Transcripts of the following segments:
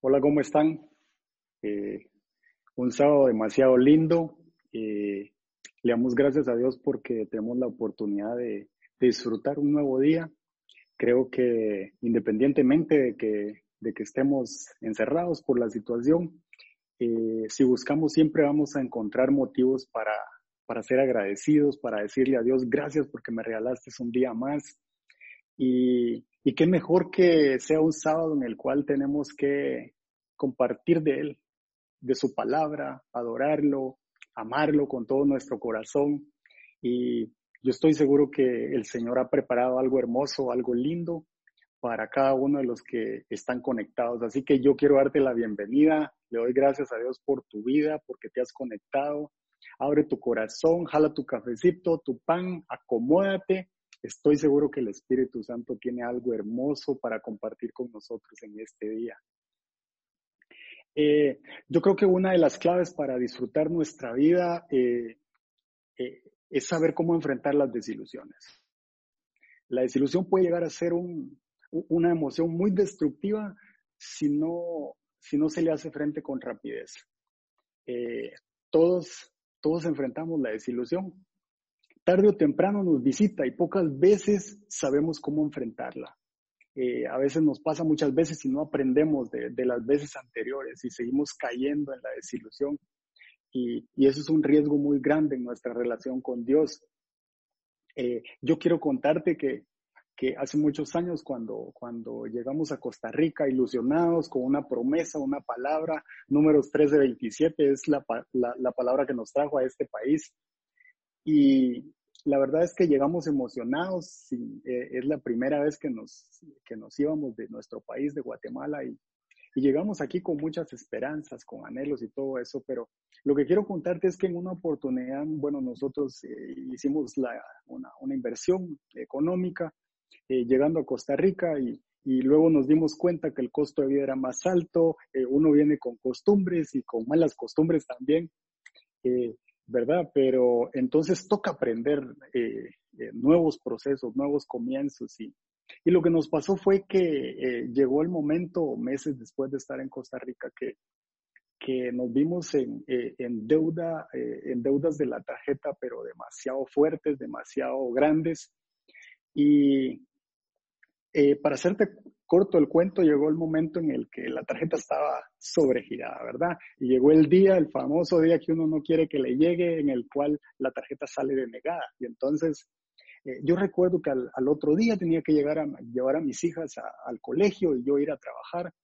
Hola, ¿cómo están? Eh, un sábado demasiado lindo. Eh, le damos gracias a Dios porque tenemos la oportunidad de, disfrutar un nuevo día. Creo que independientemente de que, de que estemos encerrados por la situación, eh, si buscamos siempre vamos a encontrar motivos para, para ser agradecidos, para decirle a Dios gracias porque me regalaste un día más. Y, y qué mejor que sea un sábado en el cual tenemos que compartir de Él, de su palabra, adorarlo, amarlo con todo nuestro corazón. Y yo estoy seguro que el Señor ha preparado algo hermoso, algo lindo para cada uno de los que están conectados. Así que yo quiero darte la bienvenida. Le doy gracias a Dios por tu vida, porque te has conectado. Abre tu corazón, jala tu cafecito, tu pan, acomódate Estoy seguro que el Espíritu Santo tiene algo hermoso para compartir con nosotros en este día. Eh, yo creo que una de las claves para disfrutar nuestra vida eh, eh, es saber cómo enfrentar las desilusiones. La desilusión puede llegar a ser una emoción muy destructiva si no, si no se le hace frente con rapidez. todos, todos enfrentamos la desilusión tarde o temprano nos visita y pocas veces sabemos cómo enfrentarla. Eh, a veces nos pasa muchas veces y no aprendemos de, las veces anteriores y seguimos cayendo en la desilusión. Y, eso es un riesgo muy grande en nuestra relación con Dios. Eh, yo quiero contarte que, hace muchos años cuando, cuando llegamos a Costa Rica ilusionados con una promesa, una palabra, números 13 27 es la, la palabra que nos trajo a este país. Y, la verdad es que llegamos emocionados. Eh, es la primera vez que nos, que nos íbamos de nuestro país, de Guatemala, y, llegamos aquí con muchas esperanzas, con anhelos y todo eso. Pero lo que quiero contarte es que en una oportunidad, bueno, nosotros eh, hicimos una, inversión económica eh, llegando a Costa Rica y, luego nos dimos cuenta que el costo de vida era más alto. uno viene con costumbres y con malas costumbres también. ¿Verdad? Pero entonces toca aprender eh, eh, nuevos procesos, nuevos comienzos. Y, y lo que nos pasó fue que eh, llegó el momento, meses después de estar en Costa Rica, que, que nos vimos en, en deuda, en deudas de la tarjeta, pero demasiado fuertes, demasiado grandes. Y para hacerte corto el cuento, llegó el momento en el que la tarjeta estaba sobregirada, ¿verdad? Y llegó el día, el famoso día que uno no quiere que le llegue, en el cual la tarjeta sale denegada. Y entonces, eh, yo recuerdo que al, otro día tenía que llevar a mis hijas al colegio y yo ir a trabajar.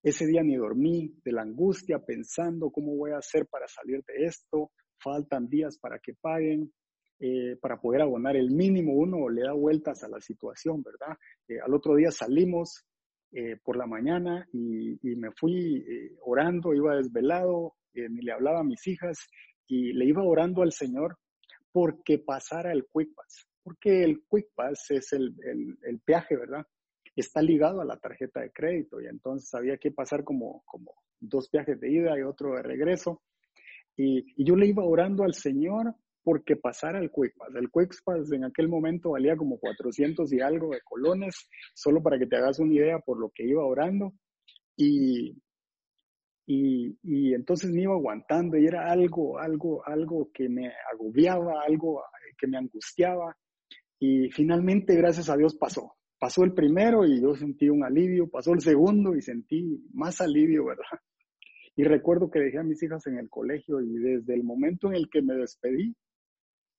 Ese día ni dormí de la angustia pensando cómo voy a hacer para salir de esto. Faltan días para que paguen. Eh, para poder abonar el mínimo, uno le da vueltas a la situación, ¿verdad? Eh, al otro día salimos eh, por la mañana y, me fui orando, iba desvelado, ni le hablaba a mis hijas y le iba orando al Señor porque pasara el Quick Pass, porque el Quick Pass es el, el, peaje, ¿verdad? Está ligado a la tarjeta de crédito y entonces había que pasar como, como dos viajes de ida y otro de regreso. Y, yo le iba orando al Señor porque pasara el QuickPass. El QuickPass en aquel momento valía como 400 y algo de colones, solo para que te hagas una idea por lo que iba orando. Y, y, entonces me iba aguantando y era algo, algo, algo que me agobiaba, algo que me angustiaba. Y finalmente, gracias a Dios, pasó. Pasó el primero y yo sentí un alivio, pasó el segundo y sentí más alivio, ¿verdad? Y recuerdo que dejé a mis hijas en el colegio y desde el momento en el que me despedí,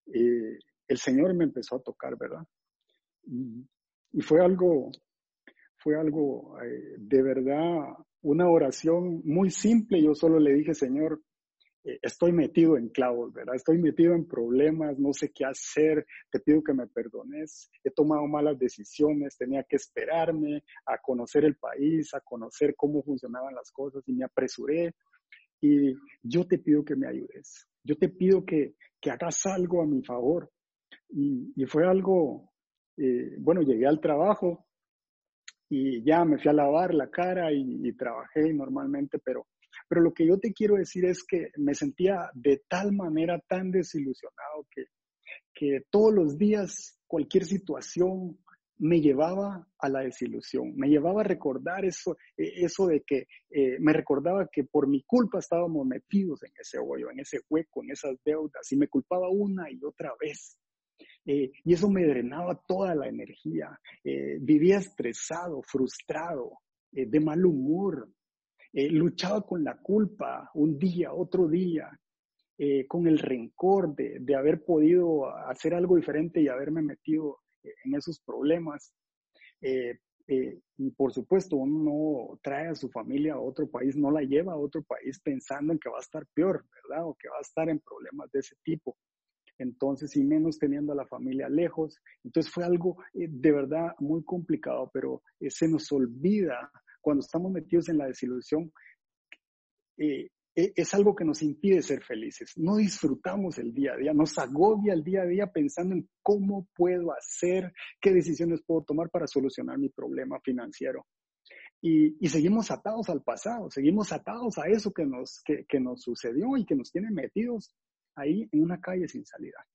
eh, el Señor me empezó a tocar, ¿verdad? Y, fue algo, fue algo eh, de verdad, una oración muy simple. Yo solo le dije, Señor, eh, estoy metido en clavos, ¿verdad? Estoy metido en problemas, no sé qué hacer, te pido que me perdones, he tomado malas decisiones, tenía que esperarme a conocer el país, a conocer cómo funcionaban las cosas y me apresuré. Y yo te pido que me ayudes. Yo te pido que, que hagas algo a mi favor. Y, fue algo, eh, bueno, llegué al trabajo y ya me fui a lavar la cara y, trabajé normalmente, pero, pero lo que yo te quiero decir es que me sentía de tal manera tan desilusionado que, que todos los días cualquier situación me llevaba a la desilusión, me llevaba a recordar eso, e, eso de que eh, me recordaba que por mi culpa estábamos metidos en ese hoyo, en ese hueco, en esas deudas, y me culpaba una y otra vez. Eh, y eso me drenaba toda la energía. Eh, vivía estresado, frustrado, de mal humor. luchaba con la culpa un día, otro día, con el rencor de, de haber podido hacer algo diferente y haberme metido en esos problemas. Eh, eh, y por supuesto, uno no trae a su familia a otro país, no la lleva a otro país pensando en que va a estar peor, ¿verdad? O que va a estar en problemas de ese tipo. Entonces, y menos teniendo a la familia lejos. Entonces fue algo eh, de verdad muy complicado, pero se nos olvida cuando estamos metidos en la desilusión es algo que nos impide ser felices. No disfrutamos el día a día, nos agobia el día a día pensando en cómo puedo hacer, qué decisiones puedo tomar para solucionar mi problema financiero. Y, seguimos atados al pasado, seguimos atados a eso que nos, que, nos sucedió y que nos tiene metidos ahí en una calle sin salida.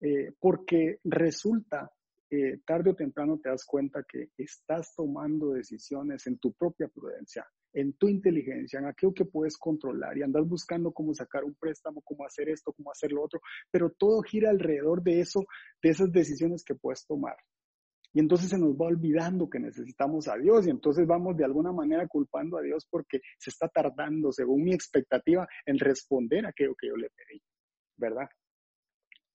Eh, porque resulta, eh, tarde o temprano te das cuenta que estás tomando decisiones en tu propia prudencia, en tu inteligencia, en aquello que puedes controlar y andas buscando cómo sacar un préstamo, cómo hacer esto, cómo hacer lo otro, pero todo gira alrededor de eso, de esas decisiones que puedes tomar. Y entonces se nos va olvidando que necesitamos a Dios y entonces vamos de alguna manera culpando a Dios porque se está tardando, según mi expectativa, en responder a aquello que yo le pedí, ¿verdad?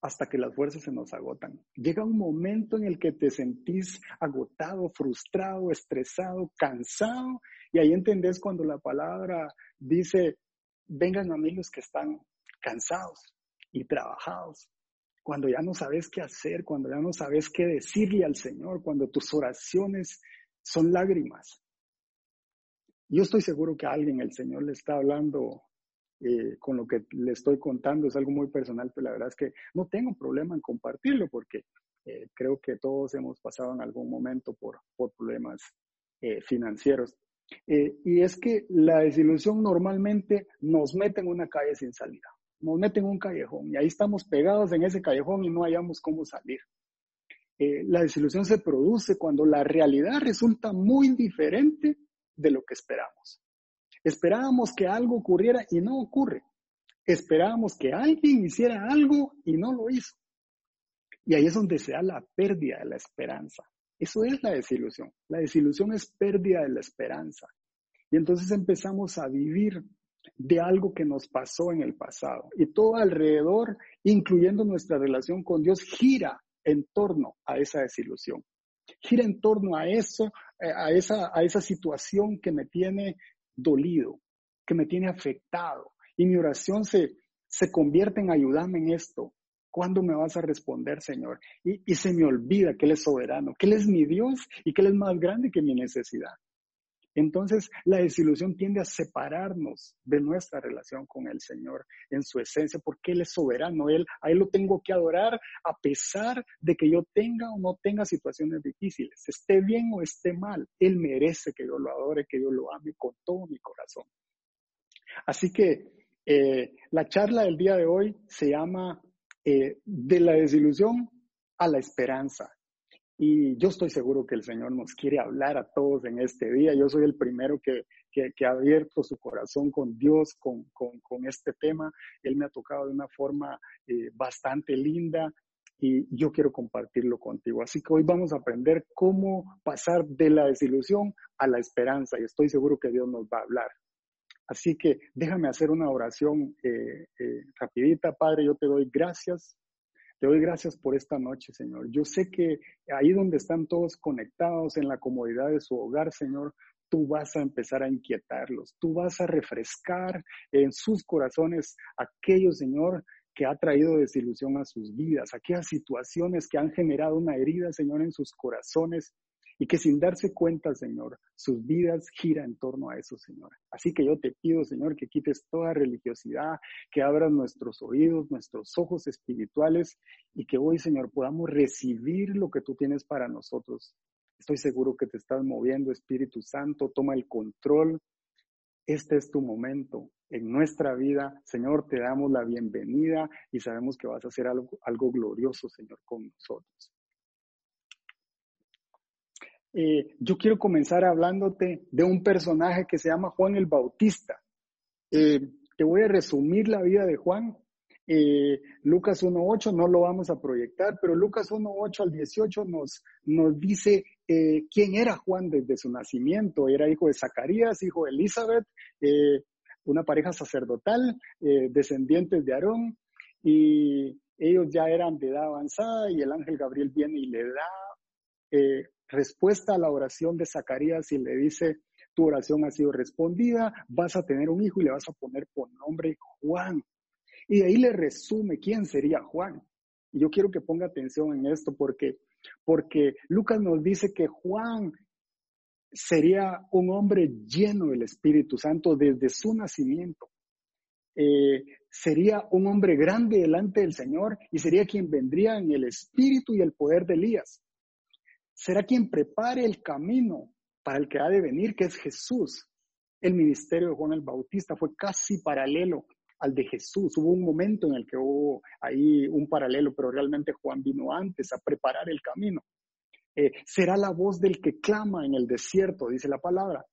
Hasta que las fuerzas se nos agotan. Llega un momento en el que te sentís agotado, frustrado, estresado, cansado y ahí entendés cuando la palabra dice, vengan a mí los que están cansados y trabajados, cuando ya no sabes qué hacer, cuando ya no sabes qué decirle al Señor, cuando tus oraciones son lágrimas. Yo estoy seguro que a alguien el Señor le está hablando eh, con lo que le estoy contando, es algo muy personal, pero la verdad es que no tengo problema en compartirlo porque eh, creo que todos hemos pasado en algún momento por, por problemas eh, financieros. Eh, y es que la desilusión normalmente nos mete en una calle sin salida, nos mete en un callejón y ahí estamos pegados en ese callejón y no hayamos cómo salir. Eh, la desilusión se produce cuando la realidad resulta muy diferente de lo que esperamos. Esperábamos que algo ocurriera y no ocurre. Esperábamos que alguien hiciera algo y no lo hizo. Y ahí es donde se da la pérdida de la esperanza. Eso es la desilusión. La desilusión es pérdida de la esperanza. Y entonces empezamos a vivir de algo que nos pasó en el pasado. Y todo alrededor, incluyendo nuestra relación con Dios, gira en torno a esa desilusión. Gira en torno a eso, eh, a esa, a esa situación que me tiene dolido, que me tiene afectado. Y mi oración se, se convierte en ayudarme en esto, ¿Cuándo me vas a responder, Señor? Y, se me olvida que Él es soberano, que Él es mi Dios y que Él es más grande que mi necesidad. Entonces, la desilusión tiende a separarnos de nuestra relación con el Señor en su esencia, porque Él es soberano. Él, a Él lo tengo que adorar a pesar de que yo tenga o no tenga situaciones difíciles, esté bien o esté mal. Él merece que yo lo adore, que yo lo ame con todo mi corazón. Así que eh, la charla del día de hoy se llama eh, de la desilusión a la esperanza. Y yo estoy seguro que el Señor nos quiere hablar a todos en este día. Yo soy el primero que, ha abierto su corazón con Dios, con, este tema. Él me ha tocado de una forma eh, bastante linda y yo quiero compartirlo contigo. Así que hoy vamos a aprender cómo pasar de la desilusión a la esperanza y estoy seguro que Dios nos va a hablar. Así que déjame hacer una oración eh, eh, rapidita, Padre. Yo te doy gracias. Te doy gracias por esta noche, Señor. Yo sé que ahí donde están todos conectados en la comodidad de su hogar, Señor, tú vas a empezar a inquietarlos. Tú vas a refrescar en sus corazones aquellos, Señor, que ha traído desilusión a sus vidas, aquellas situaciones que han generado una herida, Señor, en sus corazones y que sin darse cuenta, Señor, sus vidas giran en torno a eso, Señor. Así que yo te pido, Señor, que quites toda religiosidad, que abras nuestros oídos, nuestros ojos espirituales y que hoy, Señor, podamos recibir lo que tú tienes para nosotros. Estoy seguro que te estás moviendo, Espíritu Santo, toma el control. Este es tu momento en nuestra vida. Señor, te damos la bienvenida y sabemos que vas a hacer algo, algo glorioso, Señor, con nosotros. Eh, yo quiero comenzar hablándote de un personaje que se llama Juan el Bautista. Eh, te voy a resumir la vida de Juan. Eh, Lucas 1.8 no lo vamos a proyectar, pero Lucas 1.8 al 18 nos, nos dice quién era Juan desde su nacimiento. Era hijo de Zacarías, hijo de Elizabeth, una pareja sacerdotal, descendientes de Aarón, y ellos ya eran de edad avanzada y el ángel Gabriel viene y le da respuesta a la oración de Zacarías y le dice, tu oración ha sido respondida, vas a tener un hijo y le vas a poner por nombre Juan. Y de ahí le resume quién sería Juan. Y yo quiero que ponga atención en esto porque, porque Lucas nos dice que Juan sería un hombre lleno del Espíritu Santo desde su nacimiento. Eh, sería un hombre grande delante del Señor y sería quien vendría en el espíritu y el poder de Elías será quien prepare el camino para el que ha de venir, que es Jesús. El ministerio de Juan el Bautista fue casi paralelo al de Jesús. Hubo un momento en el que hubo ahí un paralelo, pero realmente Juan vino antes a preparar el camino. Eh, será la voz del que clama en el desierto, dice la palabra.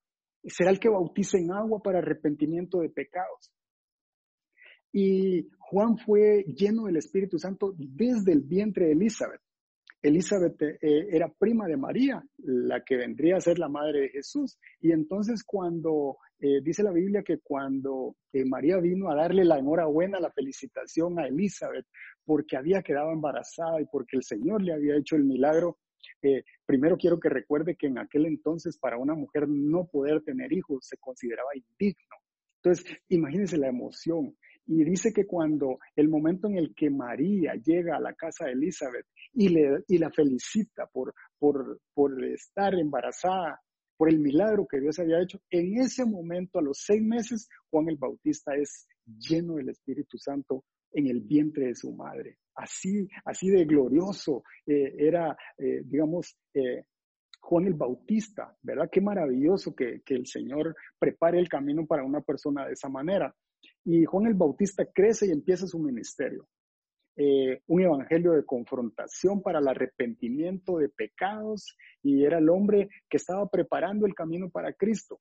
Será el que bautiza en agua para arrepentimiento de pecados. Y Juan fue lleno del Espíritu Santo desde el vientre de Elizabeth. Elizabeth eh, era prima de María, la que vendría a ser la madre de Jesús. Y entonces cuando eh, dice la Biblia que cuando eh, María vino a darle la enhorabuena, la felicitación a Elizabeth, porque había quedado embarazada y porque el Señor le había hecho el milagro, primero quiero que recuerde que en aquel entonces para una mujer no poder tener hijos se consideraba indigno. Entonces, imagínense la emoción. Y dice que cuando el momento en el que María llega a la casa de Elizabeth y, le, y la felicita por, por, por estar embarazada, por el milagro que Dios había hecho, en ese momento, a los seis meses, Juan el Bautista es lleno del Espíritu Santo en el vientre de su madre. Así, así de glorioso eh, era, eh, digamos, eh, Juan el Bautista, ¿verdad? Qué maravilloso que, que, el Señor prepare el camino para una persona de esa manera. Y Juan el Bautista crece y empieza su ministerio. Eh, un evangelio de confrontación para el arrepentimiento de pecados y era el hombre que estaba preparando el camino para Cristo.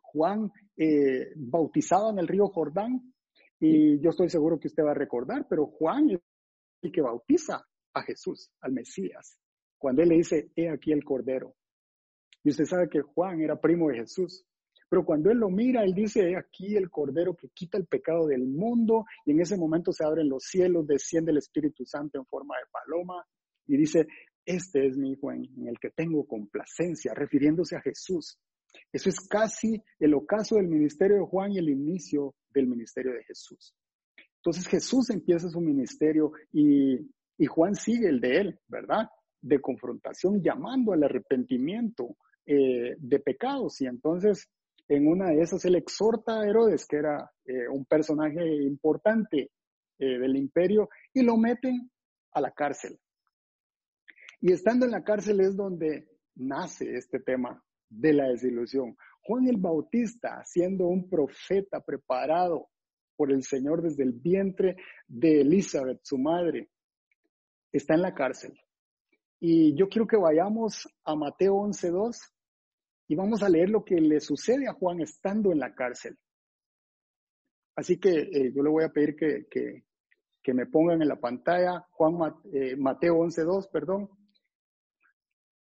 Juan eh, bautizado en el río Jordán y yo estoy seguro que usted va a recordar, pero Juan es el que bautiza a Jesús, al Mesías, cuando él le dice, he aquí el Cordero. Y usted sabe que Juan era primo de Jesús. Pero cuando él lo mira, él dice, aquí el Cordero que quita el pecado del mundo, y en ese momento se abren los cielos, desciende el Espíritu Santo en forma de paloma, y dice, este es mi hijo en, el que tengo complacencia, refiriéndose a Jesús. Eso es casi el ocaso del ministerio de Juan y el inicio del ministerio de Jesús. Entonces Jesús empieza su ministerio y, Juan sigue el de él, ¿verdad? De confrontación, llamando al arrepentimiento eh, de pecados. Y entonces en una de esas él exhorta a Herodes, que era eh, un personaje importante eh, del imperio, y lo meten a la cárcel. Y estando en la cárcel es donde nace este tema de la desilusión. Juan el Bautista, siendo un profeta preparado por el Señor desde el vientre de Elizabeth, su madre, está en la cárcel. Y yo quiero que vayamos a Mateo 11.2 y vamos a leer lo que le sucede a Juan estando en la cárcel. Así que eh, yo le voy a pedir que, que, me pongan en la pantalla Juan eh, Mateo 11.2, perdón.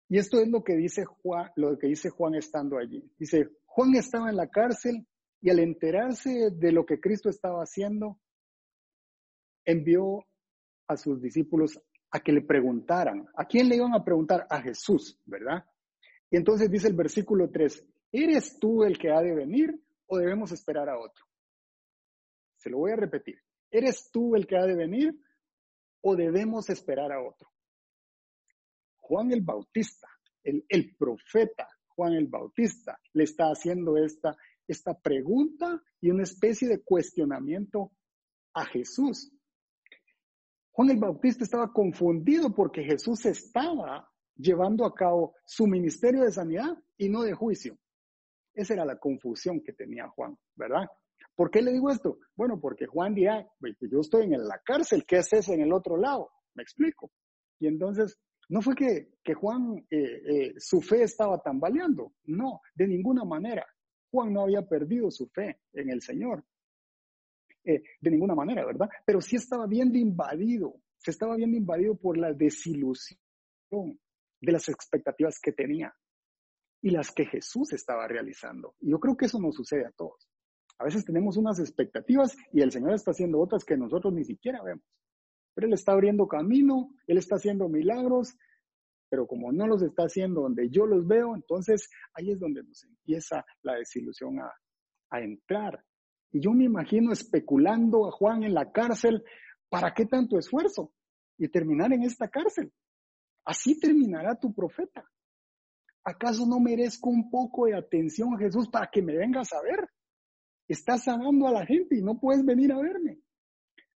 Y esto es lo que dice Juan, lo que dice Juan estando allí. Dice, Juan estaba en la cárcel y al enterarse de lo que Cristo estaba haciendo, envió a sus discípulos a que le preguntaran. ¿A quién le iban a preguntar? A Jesús, ¿verdad? Y entonces dice el versículo 3, ¿eres tú el que ha de venir o debemos esperar a otro? Se lo voy a repetir. ¿Eres tú el que ha de venir o debemos esperar a otro? Juan el Bautista, el, profeta Juan el Bautista, le está haciendo esta, esta pregunta y una especie de cuestionamiento a Jesús. Juan el Bautista estaba confundido porque Jesús estaba llevando a cabo su ministerio de sanidad y no de juicio. Esa era la confusión que tenía Juan, ¿verdad? ¿Por qué le digo esto? Bueno, porque Juan dirá, yo estoy en la cárcel, ¿qué es eso en el otro lado? Me explico. Y entonces No fue que, Juan, eh, eh, su fe estaba tambaleando, no, de ninguna manera. Juan no había perdido su fe en el Señor, eh, de ninguna manera, ¿verdad? Pero sí estaba viendo invadido, se estaba viendo invadido por la desilusión de las expectativas que tenía y las que Jesús estaba realizando. Yo creo que eso nos sucede a todos. A veces tenemos unas expectativas y el Señor está haciendo otras que nosotros ni siquiera vemos. Pero Él está abriendo camino, Él está haciendo milagros, pero como no los está haciendo donde yo los veo, entonces ahí es donde nos empieza la desilusión a, a entrar. Y yo me imagino especulando a Juan en la cárcel, ¿para qué tanto esfuerzo? Y terminar en esta cárcel. Así terminará tu profeta. ¿Acaso no merezco un poco de atención Jesús para que me vengas a ver? Estás sanando a la gente y no puedes venir a verme.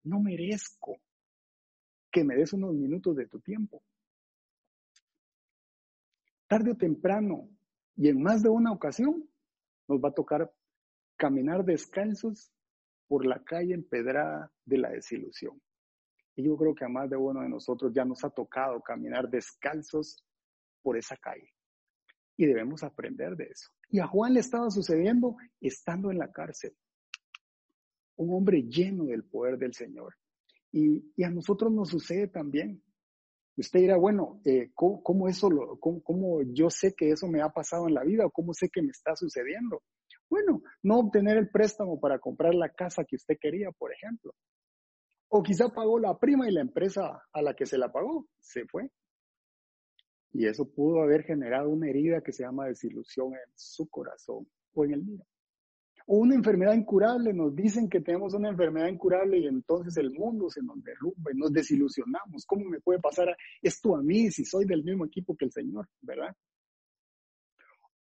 No merezco que me des unos minutos de tu tiempo. Tarde o temprano y en más de una ocasión nos va a tocar caminar descalzos por la calle empedrada de la desilusión. Y yo creo que a más de uno de nosotros ya nos ha tocado caminar descalzos por esa calle. Y debemos aprender de eso. Y a Juan le estaba sucediendo estando en la cárcel. Un hombre lleno del poder del Señor. Y, a nosotros nos sucede también. Usted dirá, bueno, eh, ¿cómo, eso cómo, yo sé que eso me ha pasado en la vida o cómo sé que me está sucediendo? Bueno, no obtener el préstamo para comprar la casa que usted quería, por ejemplo. O quizá pagó la prima y la empresa a la que se la pagó se fue. Y eso pudo haber generado una herida que se llama desilusión en su corazón o en el mío. O una enfermedad incurable, nos dicen que tenemos una enfermedad incurable y entonces el mundo se nos derrumba y nos desilusionamos. ¿Cómo me puede pasar esto a mí si soy del mismo equipo que el Señor, verdad?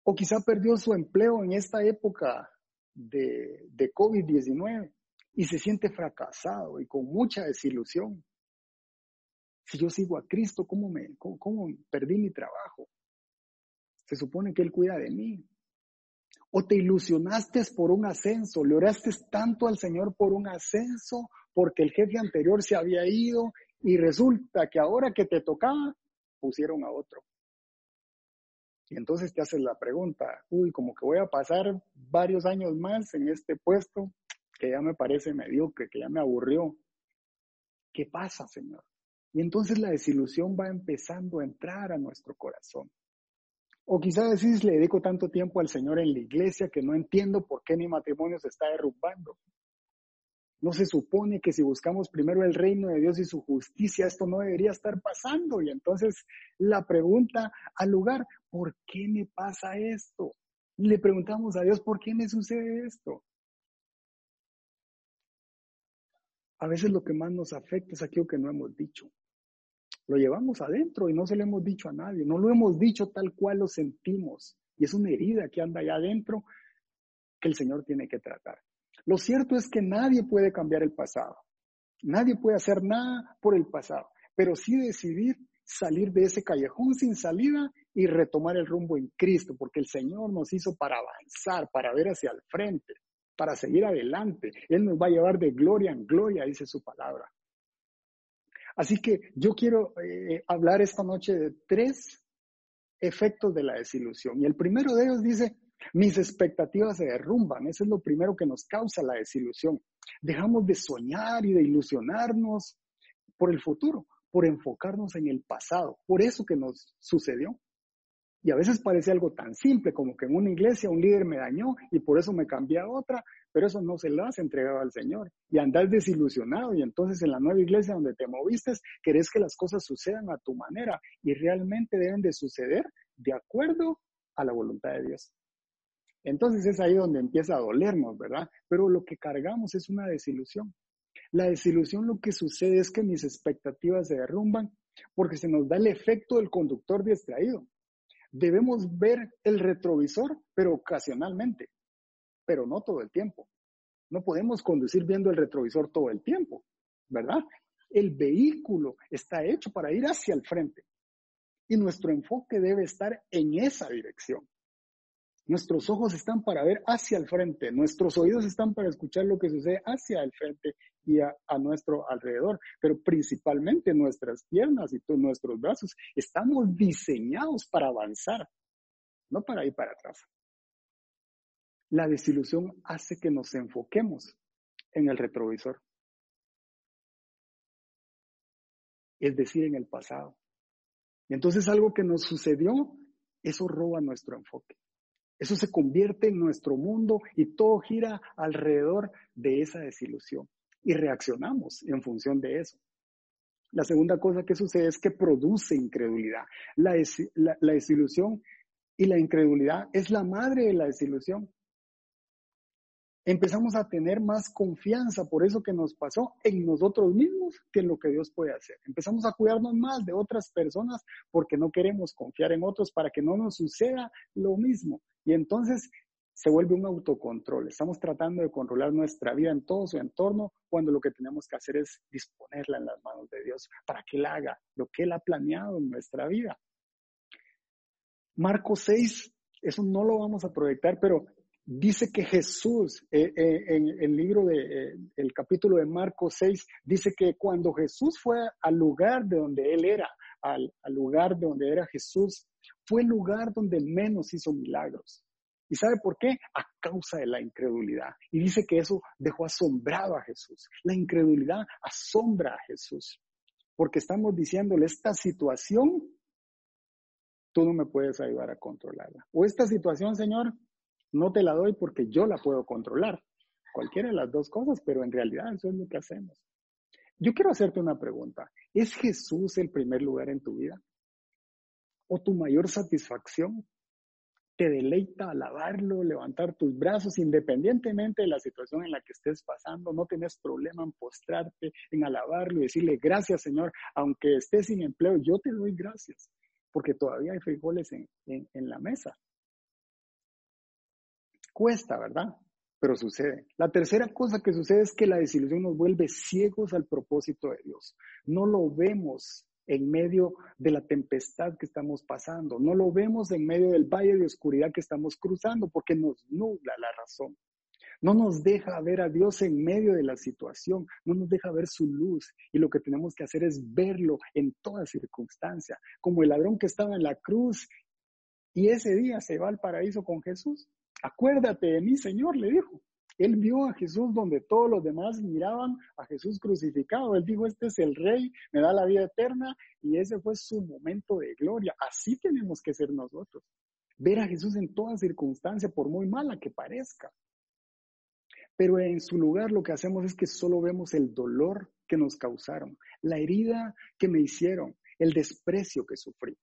O quizá perdió su empleo en esta época de, de COVID-19 y se siente fracasado y con mucha desilusión. Si yo sigo a Cristo, ¿cómo, me, cómo, perdí mi trabajo? Se supone que Él cuida de mí. O te ilusionaste por un ascenso, le oraste tanto al Señor por un ascenso porque el jefe anterior se había ido y resulta que ahora que te tocaba, pusieron a otro. Y entonces te haces la pregunta, uy, como que voy a pasar varios años más en este puesto que ya me parece mediocre, que ya me aburrió. ¿Qué pasa, Señor? Y entonces la desilusión va empezando a entrar a nuestro corazón. O quizás decís, le dedico tanto tiempo al Señor en la iglesia que no entiendo por qué mi matrimonio se está derrumbando. No se supone que si buscamos primero el reino de Dios y su justicia, esto no debería estar pasando. Y entonces la pregunta al lugar, ¿por qué me pasa esto? Le preguntamos a Dios, ¿por qué me sucede esto? A veces lo que más nos afecta es aquello que no hemos dicho. Lo llevamos adentro y no se lo hemos dicho a nadie. No lo hemos dicho tal cual lo sentimos. Y es una herida que anda allá adentro que el Señor tiene que tratar. Lo cierto es que nadie puede cambiar el pasado. Nadie puede hacer nada por el pasado, pero sí decidir salir de ese callejón sin salida y retomar el rumbo en Cristo, porque el Señor nos hizo para avanzar, para ver hacia el frente, para seguir adelante. Él nos va a llevar de gloria en gloria, dice su palabra. Así que yo quiero eh, hablar esta noche de tres efectos de la desilusión. Y el primero de ellos dice, mis expectativas se derrumban. Eso es lo primero que nos causa la desilusión. Dejamos de soñar y de ilusionarnos por el futuro, por enfocarnos en el pasado, por eso que nos sucedió. Y a veces parece algo tan simple como que en una iglesia un líder me dañó y por eso me cambié a otra, pero eso no se lo has entregado al Señor. Y andas desilusionado y entonces en la nueva iglesia donde te moviste, querés que las cosas sucedan a tu manera y realmente deben de suceder de acuerdo a la voluntad de Dios. Entonces es ahí donde empieza a dolernos, ¿verdad? Pero lo que cargamos es una desilusión. La desilusión lo que sucede es que mis expectativas se derrumban porque se nos da el efecto del conductor distraído. Debemos ver el retrovisor, pero ocasionalmente, pero no todo el tiempo. No podemos conducir viendo el retrovisor todo el tiempo, ¿verdad? El vehículo está hecho para ir hacia el frente y nuestro enfoque debe estar en esa dirección. Nuestros ojos están para ver hacia el frente, nuestros oídos están para escuchar lo que sucede hacia el frente y a, nuestro alrededor, pero principalmente nuestras piernas y nuestros brazos. Estamos diseñados para avanzar, no para ir para atrás. La desilusión hace que nos enfoquemos en el retrovisor, es decir, en el pasado. Y entonces algo que nos sucedió, eso roba nuestro enfoque. Eso se convierte en nuestro mundo y todo gira alrededor de esa desilusión. Y reaccionamos en función de eso. La segunda cosa que sucede es que produce incredulidad. La, desilusión y la incredulidad es la madre de la desilusión empezamos a tener más confianza por eso que nos pasó en nosotros mismos que en lo que Dios puede hacer. Empezamos a cuidarnos más de otras personas porque no queremos confiar en otros para que no nos suceda lo mismo. Y entonces se vuelve un autocontrol. Estamos tratando de controlar nuestra vida en todo su entorno cuando lo que tenemos que hacer es disponerla en las manos de Dios para que Él haga lo que Él ha planeado en nuestra vida. Marcos 6, eso no lo vamos a proyectar, pero dice que Jesús, eh, eh, en el libro de, eh, el capítulo de Marcos 6, dice que cuando Jesús fue al lugar de donde él era, al, lugar de donde era Jesús, fue el lugar donde menos hizo milagros. ¿Y sabe por qué? A causa de la incredulidad. Y dice que eso dejó asombrado a Jesús. La incredulidad asombra a Jesús. Porque estamos diciéndole, esta situación, tú no me puedes ayudar a controlarla. O esta situación, Señor, no te la doy porque yo la puedo controlar. Cualquiera de las dos cosas, pero en realidad eso es lo que hacemos. Yo quiero hacerte una pregunta. ¿Es Jesús el primer lugar en tu vida? ¿O tu mayor satisfacción? ¿Te deleita alabarlo, levantar tus brazos independientemente de la situación en la que estés pasando? ¿No tienes problema en postrarte, en alabarlo y decirle gracias Señor? Aunque estés sin empleo, yo te doy gracias porque todavía hay frijoles en, en la mesa. Cuesta, ¿verdad? Pero sucede. La tercera cosa que sucede es que la desilusión nos vuelve ciegos al propósito de Dios. No lo vemos en medio de la tempestad que estamos pasando. No lo vemos en medio del valle de oscuridad que estamos cruzando porque nos nubla la razón. No nos deja ver a Dios en medio de la situación, no nos deja ver su luz y lo que tenemos que hacer es verlo en toda circunstancia, como el ladrón que estaba en la cruz y ese día se va al paraíso con Jesús. Acuérdate de mí, Señor, le dijo. Él vio a Jesús donde todos los demás miraban a Jesús crucificado. Él dijo, este es el rey, me da la vida eterna y ese fue su momento de gloria. Así tenemos que ser nosotros. Ver a Jesús en toda circunstancia, por muy mala que parezca. Pero en su lugar lo que hacemos es que solo vemos el dolor que nos causaron, la herida que me hicieron, el desprecio que sufrí.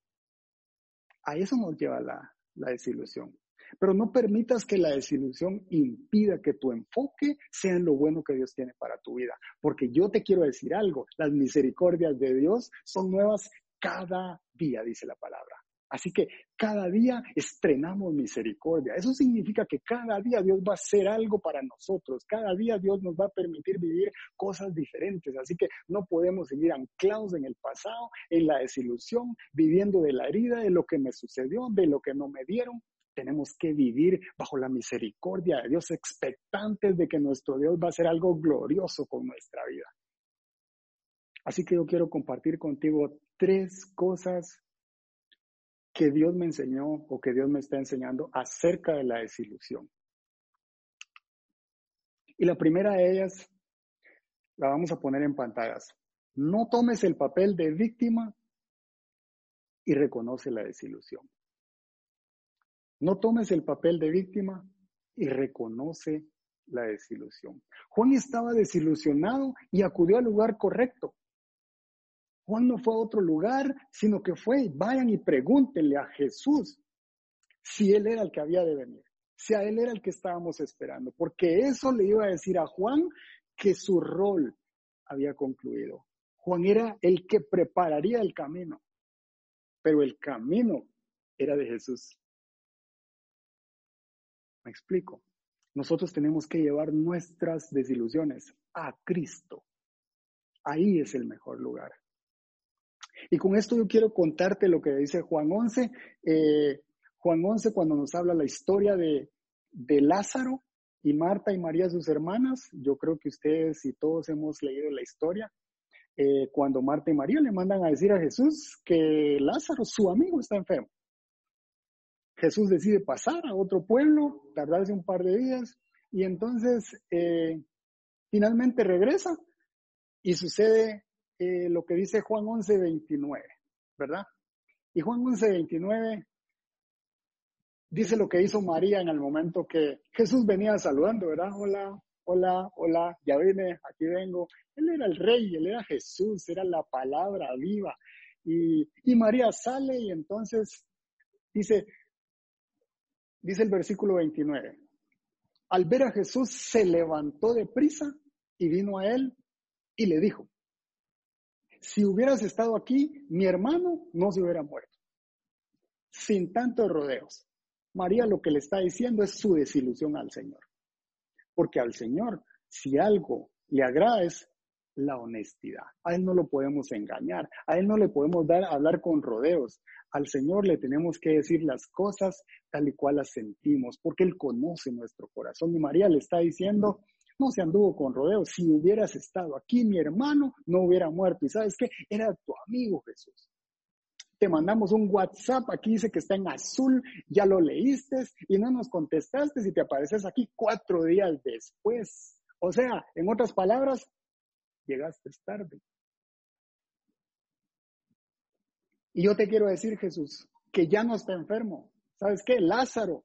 A eso nos lleva la, la desilusión. Pero no permitas que la desilusión impida que tu enfoque sea en lo bueno que Dios tiene para tu vida. Porque yo te quiero decir algo, las misericordias de Dios son nuevas cada día, dice la palabra. Así que cada día estrenamos misericordia. Eso significa que cada día Dios va a hacer algo para nosotros. Cada día Dios nos va a permitir vivir cosas diferentes. Así que no podemos seguir anclados en el pasado, en la desilusión, viviendo de la herida, de lo que me sucedió, de lo que no me dieron. Tenemos que vivir bajo la misericordia de Dios, expectantes de que nuestro Dios va a hacer algo glorioso con nuestra vida. Así que yo quiero compartir contigo tres cosas que Dios me enseñó o que Dios me está enseñando acerca de la desilusión. Y la primera de ellas la vamos a poner en pantallas. No tomes el papel de víctima y reconoce la desilusión. No tomes el papel de víctima y reconoce la desilusión. Juan estaba desilusionado y acudió al lugar correcto. Juan no fue a otro lugar, sino que fue, vayan y pregúntenle a Jesús si él era el que había de venir, si a él era el que estábamos esperando, porque eso le iba a decir a Juan que su rol había concluido. Juan era el que prepararía el camino, pero el camino era de Jesús. Explico. Nosotros tenemos que llevar nuestras desilusiones a Cristo. Ahí es el mejor lugar. Y con esto yo quiero contarte lo que dice Juan 11. Eh, Juan 11 cuando nos habla la historia de, de Lázaro, Y Marta y María, sus hermanas, yo creo que ustedes y todos hemos leído la historia, eh, cuando Marta y María le mandan a decir a Jesús que Lázaro, su amigo, está enfermo. Jesús decide pasar a otro pueblo, tardarse un par de días, y entonces eh, finalmente regresa y sucede eh, lo que dice Juan 11, 29, ¿verdad? Y Juan 11, 29 dice lo que hizo María en el momento que Jesús venía saludando, ¿verdad? Hola, hola, hola, ya vine, aquí vengo. Él era el rey, él era Jesús, era la palabra viva. Y, y María sale y entonces dice, dice el versículo 29, al ver a Jesús se levantó de prisa y vino a él y le dijo, si hubieras estado aquí, mi hermano no se hubiera muerto. Sin tantos rodeos. María lo que le está diciendo es su desilusión al Señor. Porque al Señor, si algo le agrada es la honestidad. A Él no lo podemos engañar, a Él no le podemos dar hablar con rodeos. Al Señor le tenemos que decir las cosas tal y cual las sentimos, porque Él conoce nuestro corazón. Y María le está diciendo, no se anduvo con rodeos. Si hubieras estado aquí, mi hermano no hubiera muerto. Y sabes qué? Era tu amigo Jesús. Te mandamos un WhatsApp, aquí dice que está en azul, ya lo leíste y no nos contestaste si te apareces aquí cuatro días después. O sea, en otras palabras, llegaste tarde. Y yo te quiero decir, Jesús, que ya no está enfermo. ¿Sabes qué? Lázaro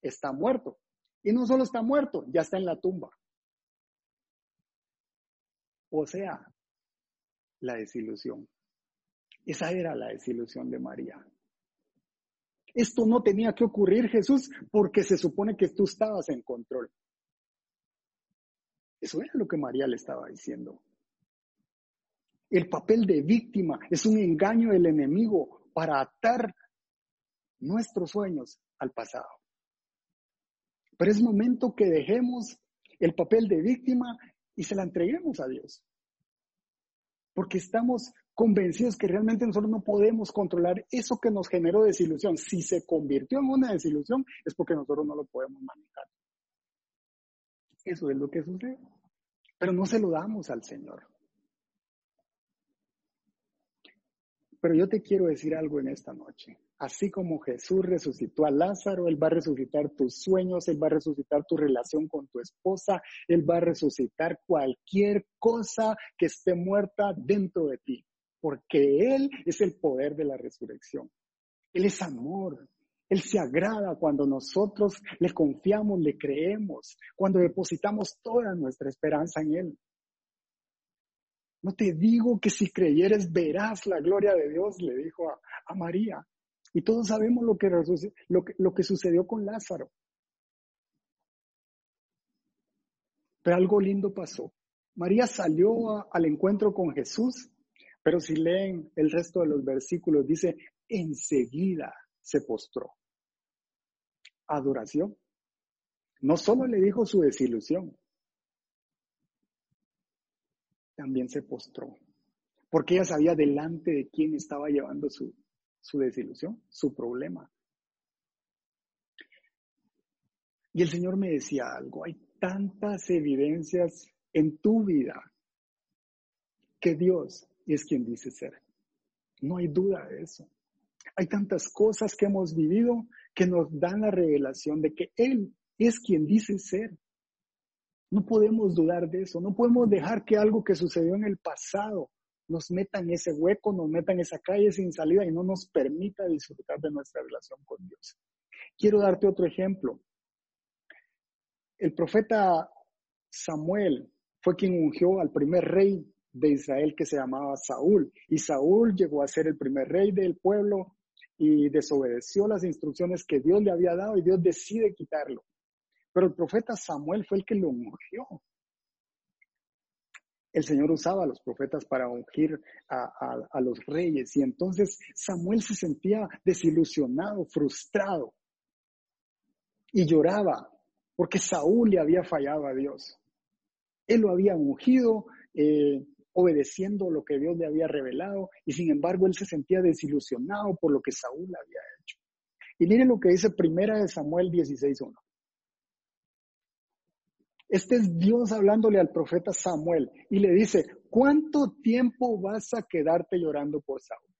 está muerto. Y no solo está muerto, ya está en la tumba. O sea, la desilusión. Esa era la desilusión de María. Esto no tenía que ocurrir, Jesús, porque se supone que tú estabas en control. Eso era lo que María le estaba diciendo. El papel de víctima es un engaño del enemigo para atar nuestros sueños al pasado. Pero es momento que dejemos el papel de víctima y se la entreguemos a Dios. Porque estamos convencidos que realmente nosotros no podemos controlar eso que nos generó desilusión. Si se convirtió en una desilusión es porque nosotros no lo podemos manejar. Eso es lo que sucede. Pero no se lo damos al Señor. Pero yo te quiero decir algo en esta noche. Así como Jesús resucitó a Lázaro, Él va a resucitar tus sueños, Él va a resucitar tu relación con tu esposa, Él va a resucitar cualquier cosa que esté muerta dentro de ti, porque Él es el poder de la resurrección. Él es amor. Él se agrada cuando nosotros le confiamos, le creemos, cuando depositamos toda nuestra esperanza en Él. No te digo que si creyeres verás la gloria de Dios, le dijo a, María. Y todos sabemos lo que, lo, que, lo que sucedió con Lázaro. Pero algo lindo pasó. María salió al encuentro con Jesús, pero si leen el resto de los versículos, dice, enseguida se postró. Adoración. No solo le dijo su desilusión, también se postró, porque ella sabía delante de quién estaba llevando su, su desilusión, su problema. Y el Señor me decía algo, hay tantas evidencias en tu vida que Dios es quien dice ser. No hay duda de eso. Hay tantas cosas que hemos vivido que nos dan la revelación de que Él es quien dice ser. No podemos dudar de eso, no podemos dejar que algo que sucedió en el pasado nos meta en ese hueco, nos meta en esa calle sin salida y no nos permita disfrutar de nuestra relación con Dios. Quiero darte otro ejemplo. El profeta Samuel fue quien ungió al primer rey de Israel que se llamaba Saúl. Y Saúl llegó a ser el primer rey del pueblo y desobedeció las instrucciones que Dios le había dado y Dios decide quitarlo. Pero el profeta Samuel fue el que lo ungió. El Señor usaba a los profetas para ungir a, los reyes y entonces Samuel se sentía desilusionado, frustrado y lloraba porque Saúl le había fallado a Dios. Él lo había ungido, eh, obedeciendo lo que Dios le había revelado, y sin embargo él se sentía desilusionado por lo que Saúl había hecho. Y miren lo que dice primera de Samuel 16.1. Este es Dios hablándole al profeta Samuel y le dice, ¿cuánto tiempo vas a quedarte llorando por Saúl?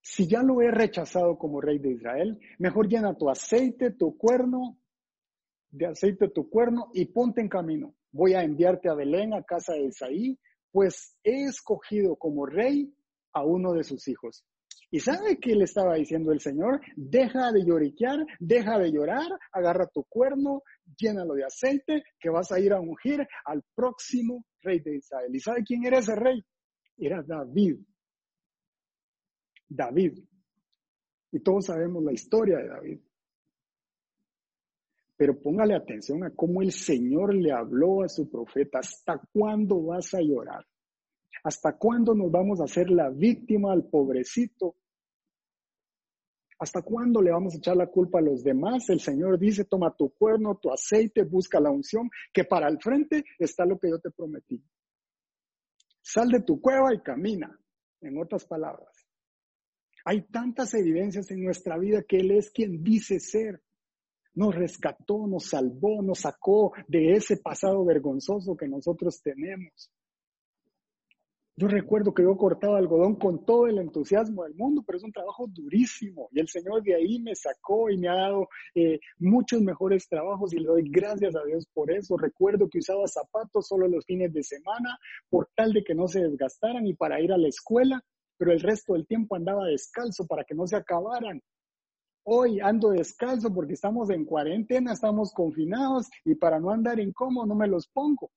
Si ya lo he rechazado como rey de Israel, mejor llena tu aceite, tu cuerno, de aceite tu cuerno y ponte en camino. Voy a enviarte a Belén, a casa de Isaí, pues he escogido como rey a uno de sus hijos. ¿Y sabe qué le estaba diciendo el Señor? Deja de lloriquear, deja de llorar, agarra tu cuerno, llénalo de aceite, que vas a ir a ungir al próximo rey de Israel. ¿Y sabe quién era ese rey? Era David. David. Y todos sabemos la historia de David. Pero póngale atención a cómo el Señor le habló a su profeta. ¿Hasta cuándo vas a llorar? ¿Hasta cuándo nos vamos a hacer la víctima al pobrecito? ¿Hasta cuándo le vamos a echar la culpa a los demás? El Señor dice, toma tu cuerno, tu aceite, busca la unción, que para el frente está lo que yo te prometí. Sal de tu cueva y camina, en otras palabras. Hay tantas evidencias en nuestra vida que Él es quien dice ser nos rescató, nos salvó, nos sacó de ese pasado vergonzoso que nosotros tenemos. Yo recuerdo que yo cortaba algodón con todo el entusiasmo del mundo, pero es un trabajo durísimo y el Señor de ahí me sacó y me ha dado eh, muchos mejores trabajos y le doy gracias a Dios por eso. Recuerdo que usaba zapatos solo los fines de semana por tal de que no se desgastaran y para ir a la escuela, pero el resto del tiempo andaba descalzo para que no se acabaran. Hoy ando descalzo porque estamos en cuarentena, estamos confinados y para no andar incómodo no me los pongo.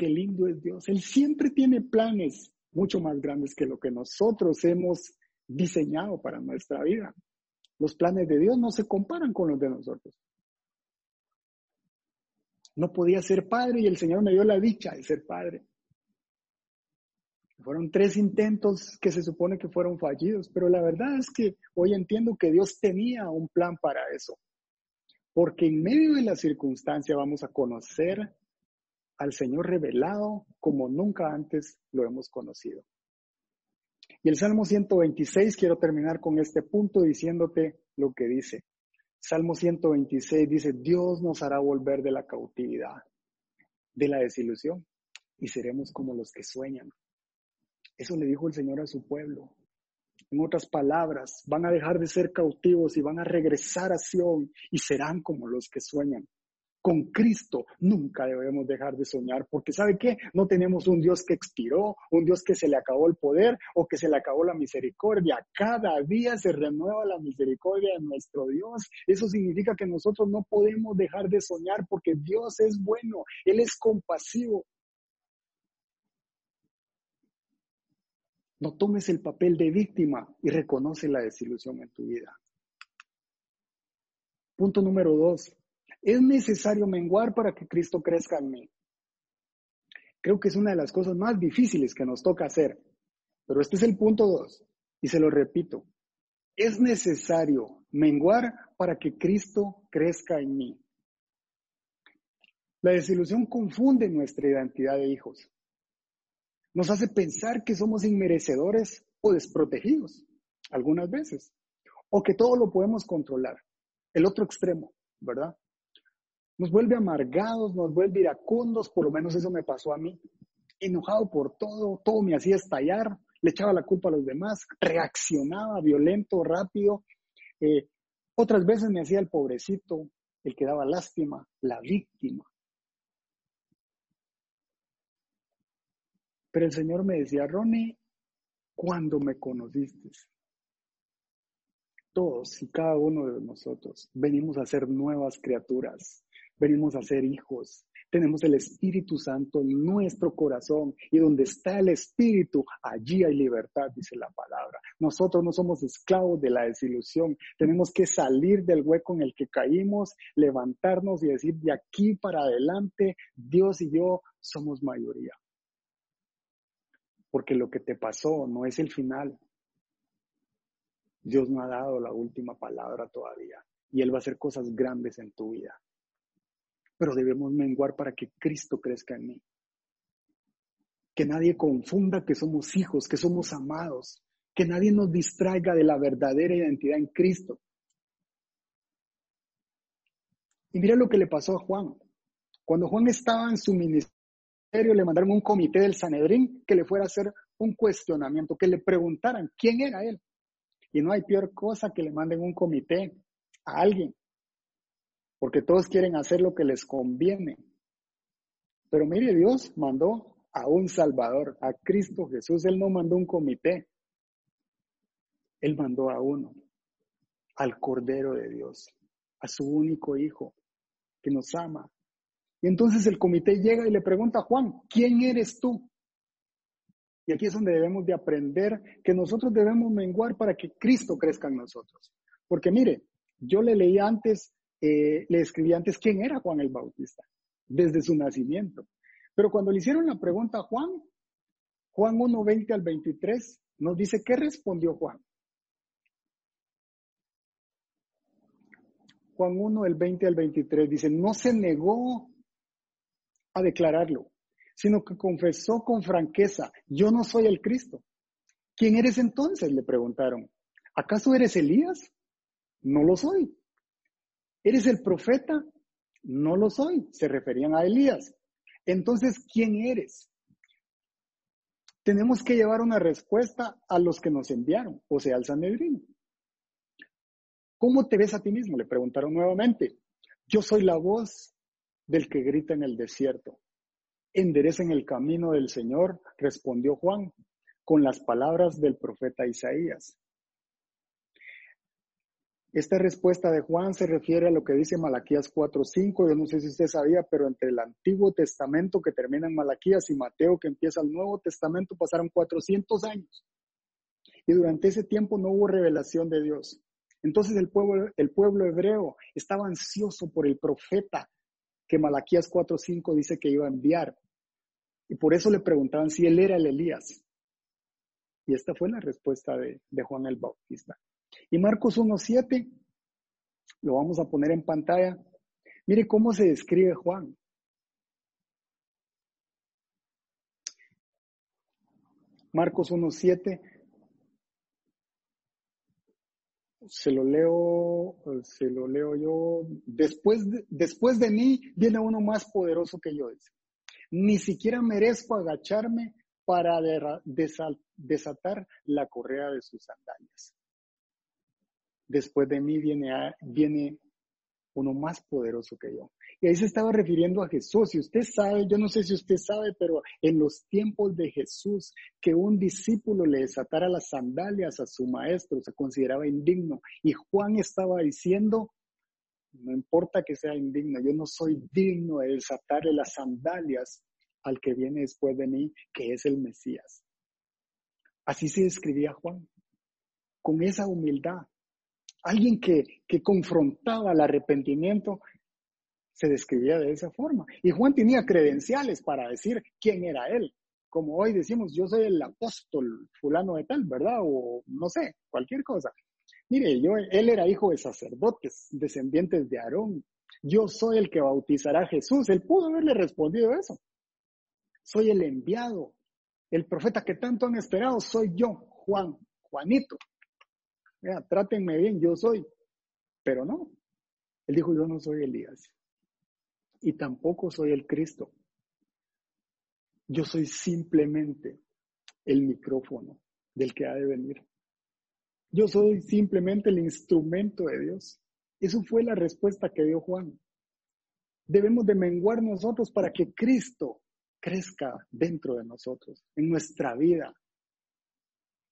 Qué lindo es Dios. Él siempre tiene planes mucho más grandes que lo que nosotros hemos diseñado para nuestra vida. Los planes de Dios no se comparan con los de nosotros. No podía ser padre y el Señor me dio la dicha de ser padre. Fueron tres intentos que se supone que fueron fallidos, pero la verdad es que hoy entiendo que Dios tenía un plan para eso. Porque en medio de la circunstancia vamos a conocer al Señor revelado como nunca antes lo hemos conocido. Y el Salmo 126, quiero terminar con este punto diciéndote lo que dice. Salmo 126 dice, Dios nos hará volver de la cautividad, de la desilusión, y seremos como los que sueñan. Eso le dijo el Señor a su pueblo. En otras palabras, van a dejar de ser cautivos y van a regresar a Sion y serán como los que sueñan. Con Cristo nunca debemos dejar de soñar, porque ¿sabe qué? No tenemos un Dios que expiró, un Dios que se le acabó el poder o que se le acabó la misericordia. Cada día se renueva la misericordia de nuestro Dios. Eso significa que nosotros no podemos dejar de soñar porque Dios es bueno, Él es compasivo, No tomes el papel de víctima y reconoce la desilusión en tu vida. Punto número dos. Es necesario menguar para que Cristo crezca en mí. Creo que es una de las cosas más difíciles que nos toca hacer. Pero este es el punto dos. Y se lo repito. Es necesario menguar para que Cristo crezca en mí. La desilusión confunde nuestra identidad de hijos nos hace pensar que somos inmerecedores o desprotegidos, algunas veces, o que todo lo podemos controlar. El otro extremo, ¿verdad? Nos vuelve amargados, nos vuelve iracundos, por lo menos eso me pasó a mí. Enojado por todo, todo me hacía estallar, le echaba la culpa a los demás, reaccionaba violento, rápido. Eh, otras veces me hacía el pobrecito, el que daba lástima, la víctima. Pero el Señor me decía, Ronnie, cuando me conociste, todos y cada uno de nosotros venimos a ser nuevas criaturas, venimos a ser hijos, tenemos el Espíritu Santo en nuestro corazón y donde está el Espíritu, allí hay libertad, dice la palabra. Nosotros no somos esclavos de la desilusión, tenemos que salir del hueco en el que caímos, levantarnos y decir de aquí para adelante, Dios y yo somos mayoría porque lo que te pasó no es el final. Dios no ha dado la última palabra todavía y Él va a hacer cosas grandes en tu vida. Pero debemos menguar para que Cristo crezca en mí. Que nadie confunda que somos hijos, que somos amados, que nadie nos distraiga de la verdadera identidad en Cristo. Y mira lo que le pasó a Juan. Cuando Juan estaba en su ministerio, le mandaron un comité del Sanedrín que le fuera a hacer un cuestionamiento, que le preguntaran quién era él. Y no hay peor cosa que le manden un comité a alguien, porque todos quieren hacer lo que les conviene. Pero mire, Dios mandó a un Salvador, a Cristo Jesús. Él no mandó un comité, Él mandó a uno, al Cordero de Dios, a su único Hijo, que nos ama. Y entonces el comité llega y le pregunta a Juan, ¿quién eres tú? Y aquí es donde debemos de aprender que nosotros debemos menguar para que Cristo crezca en nosotros. Porque mire, yo le leí antes, eh, le escribí antes quién era Juan el Bautista, desde su nacimiento. Pero cuando le hicieron la pregunta a Juan, Juan 1, 20 al 23, nos dice qué respondió Juan. Juan 1, el 20 al 23 dice, no se negó a declararlo, sino que confesó con franqueza, yo no soy el Cristo. ¿Quién eres entonces? Le preguntaron. ¿Acaso eres Elías? No lo soy. ¿Eres el profeta? No lo soy. Se referían a Elías. Entonces, ¿quién eres? Tenemos que llevar una respuesta a los que nos enviaron, o sea, al Sanedrín. ¿Cómo te ves a ti mismo? Le preguntaron nuevamente. Yo soy la voz del que grita en el desierto enderecen el camino del Señor, respondió Juan, con las palabras del profeta Isaías. Esta respuesta de Juan se refiere a lo que dice Malaquías 4.5. Yo no sé si usted sabía, pero entre el Antiguo Testamento que termina en Malaquías y Mateo que empieza el Nuevo Testamento pasaron 400 años. Y durante ese tiempo no hubo revelación de Dios. Entonces el pueblo, el pueblo hebreo estaba ansioso por el profeta que Malaquías 4.5 dice que iba a enviar. Y por eso le preguntaban si él era el Elías. Y esta fue la respuesta de, Juan el Bautista. Y Marcos 1.7, lo vamos a poner en pantalla. Mire cómo se describe Juan. Marcos 1.7. Se lo leo, se lo leo yo. Después de, después de mí viene uno más poderoso que yo. Ni siquiera merezco agacharme para desatar la correa de sus sandalias. Después de mí viene, viene uno más poderoso que yo. Y ahí se estaba refiriendo a Jesús. Y usted sabe, yo no sé si usted sabe, pero en los tiempos de Jesús, que un discípulo le desatara las sandalias a su maestro se consideraba indigno. Y Juan estaba diciendo, no importa que sea indigno, yo no soy digno de desatarle las sandalias al que viene después de mí, que es el Mesías. Así se describía Juan, con esa humildad. Alguien que, que confrontaba el arrepentimiento se describía de esa forma. Y Juan tenía credenciales para decir quién era él. Como hoy decimos, yo soy el apóstol fulano de tal, ¿verdad? O no sé, cualquier cosa. Mire, yo, él era hijo de sacerdotes, descendientes de Aarón. Yo soy el que bautizará a Jesús. Él pudo haberle respondido eso. Soy el enviado. El profeta que tanto han esperado soy yo, Juan, Juanito. Mira, trátenme bien, yo soy. Pero no. Él dijo, yo no soy Elías. Y tampoco soy el Cristo. Yo soy simplemente el micrófono del que ha de venir. Yo soy simplemente el instrumento de Dios. Eso fue la respuesta que dio Juan. Debemos de menguar nosotros para que Cristo crezca dentro de nosotros, en nuestra vida.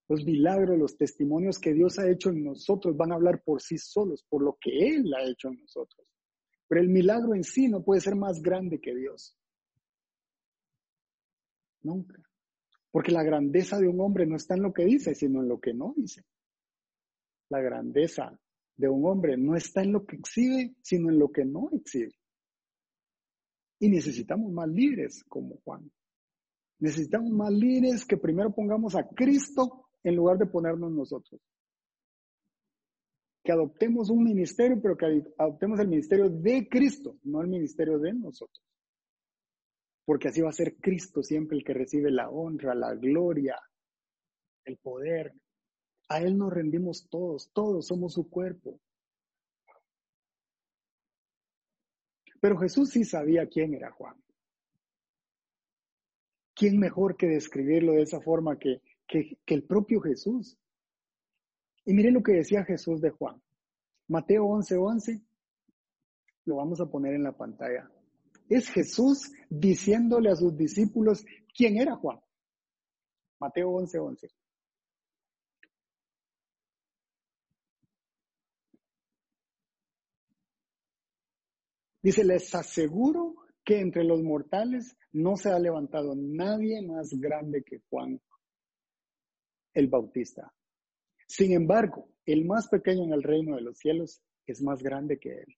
Los milagros, los testimonios que Dios ha hecho en nosotros van a hablar por sí solos, por lo que Él ha hecho en nosotros. Pero el milagro en sí no puede ser más grande que Dios. Nunca. Porque la grandeza de un hombre no está en lo que dice, sino en lo que no dice. La grandeza de un hombre no está en lo que exhibe, sino en lo que no exhibe. Y necesitamos más líderes como Juan. Necesitamos más líderes que primero pongamos a Cristo en lugar de ponernos nosotros. Que adoptemos un ministerio, pero que adoptemos el ministerio de Cristo, no el ministerio de nosotros. Porque así va a ser Cristo siempre el que recibe la honra, la gloria, el poder. A Él nos rendimos todos, todos somos su cuerpo. Pero Jesús sí sabía quién era Juan. ¿Quién mejor que describirlo de esa forma que, que, el propio Jesús? Y miren lo que decía Jesús de Juan. Mateo 11:11, 11, lo vamos a poner en la pantalla. Es Jesús diciéndole a sus discípulos quién era Juan. Mateo 11:11. 11. Dice, les aseguro que entre los mortales no se ha levantado nadie más grande que Juan el Bautista. Sin embargo, el más pequeño en el reino de los cielos es más grande que él.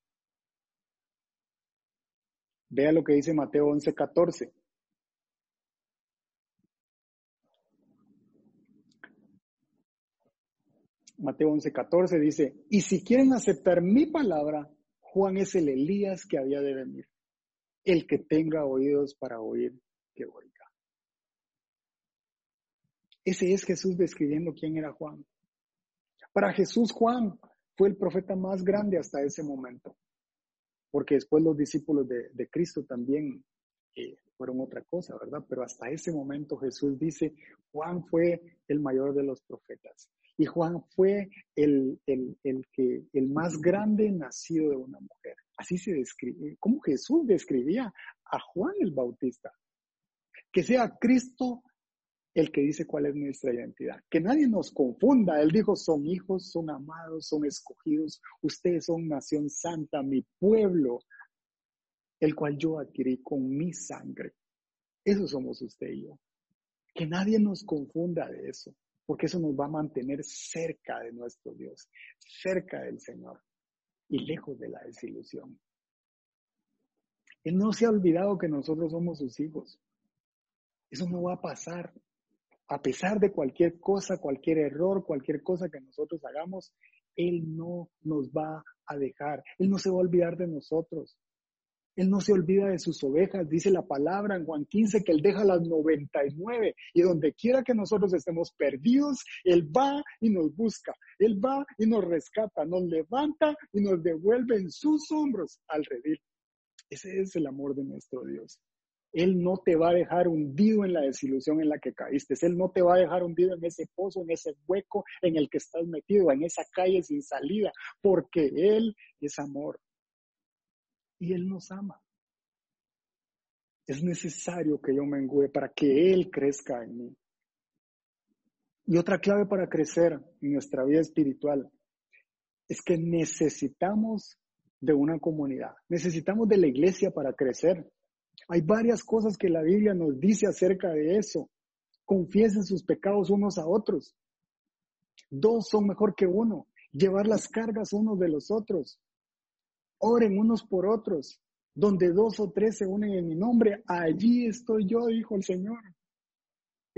Vea lo que dice Mateo 11:14. Mateo 11:14 dice, y si quieren aceptar mi palabra, Juan es el Elías que había de venir. El que tenga oídos para oír, que oiga. Ese es Jesús describiendo quién era Juan. Para Jesús, Juan fue el profeta más grande hasta ese momento, porque después los discípulos de, Cristo también eh, fueron otra cosa, ¿verdad? Pero hasta ese momento Jesús dice, Juan fue el mayor de los profetas. Y Juan fue el, el, que, el más grande nacido de una mujer. Así se describe, como Jesús describía a Juan el Bautista. Que sea Cristo el que dice cuál es nuestra identidad. Que nadie nos confunda. Él dijo, son hijos, son amados, son escogidos. Ustedes son nación santa, mi pueblo, el cual yo adquirí con mi sangre. Eso somos usted y yo. Que nadie nos confunda de eso porque eso nos va a mantener cerca de nuestro Dios, cerca del Señor y lejos de la desilusión. Él no se ha olvidado que nosotros somos sus hijos. Eso no va a pasar. A pesar de cualquier cosa, cualquier error, cualquier cosa que nosotros hagamos, Él no nos va a dejar. Él no se va a olvidar de nosotros. Él no se olvida de sus ovejas, dice la palabra en Juan 15 que Él deja las 99 y donde quiera que nosotros estemos perdidos, Él va y nos busca, Él va y nos rescata, nos levanta y nos devuelve en sus hombros al redil. Ese es el amor de nuestro Dios. Él no te va a dejar hundido en la desilusión en la que caíste. Él no te va a dejar hundido en ese pozo, en ese hueco en el que estás metido, en esa calle sin salida, porque Él es amor y Él nos ama. Es necesario que yo me mengüe para que Él crezca en mí. Y otra clave para crecer en nuestra vida espiritual es que necesitamos de una comunidad, necesitamos de la iglesia para crecer. Hay varias cosas que la Biblia nos dice acerca de eso. Confiesen sus pecados unos a otros. Dos son mejor que uno. Llevar las cargas unos de los otros. Oren unos por otros. Donde dos o tres se unen en mi nombre, allí estoy yo, dijo el Señor.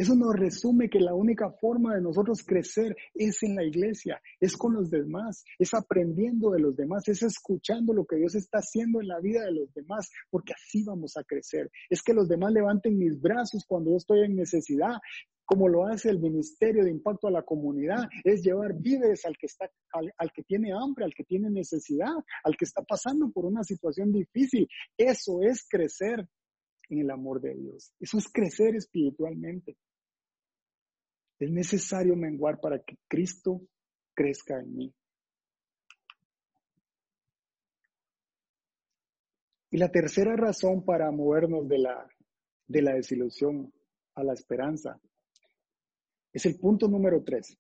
Eso nos resume que la única forma de nosotros crecer es en la iglesia, es con los demás, es aprendiendo de los demás, es escuchando lo que Dios está haciendo en la vida de los demás, porque así vamos a crecer. Es que los demás levanten mis brazos cuando yo estoy en necesidad, como lo hace el Ministerio de Impacto a la Comunidad, es llevar víveres al que, está, al, que tiene hambre, al que tiene necesidad, al que está pasando por una situación difícil. Eso es crecer en el amor de Dios. Eso es crecer espiritualmente. Es necesario menguar para que Cristo crezca en mí. Y la tercera razón para movernos de la, de la desilusión a la esperanza es el punto número tres.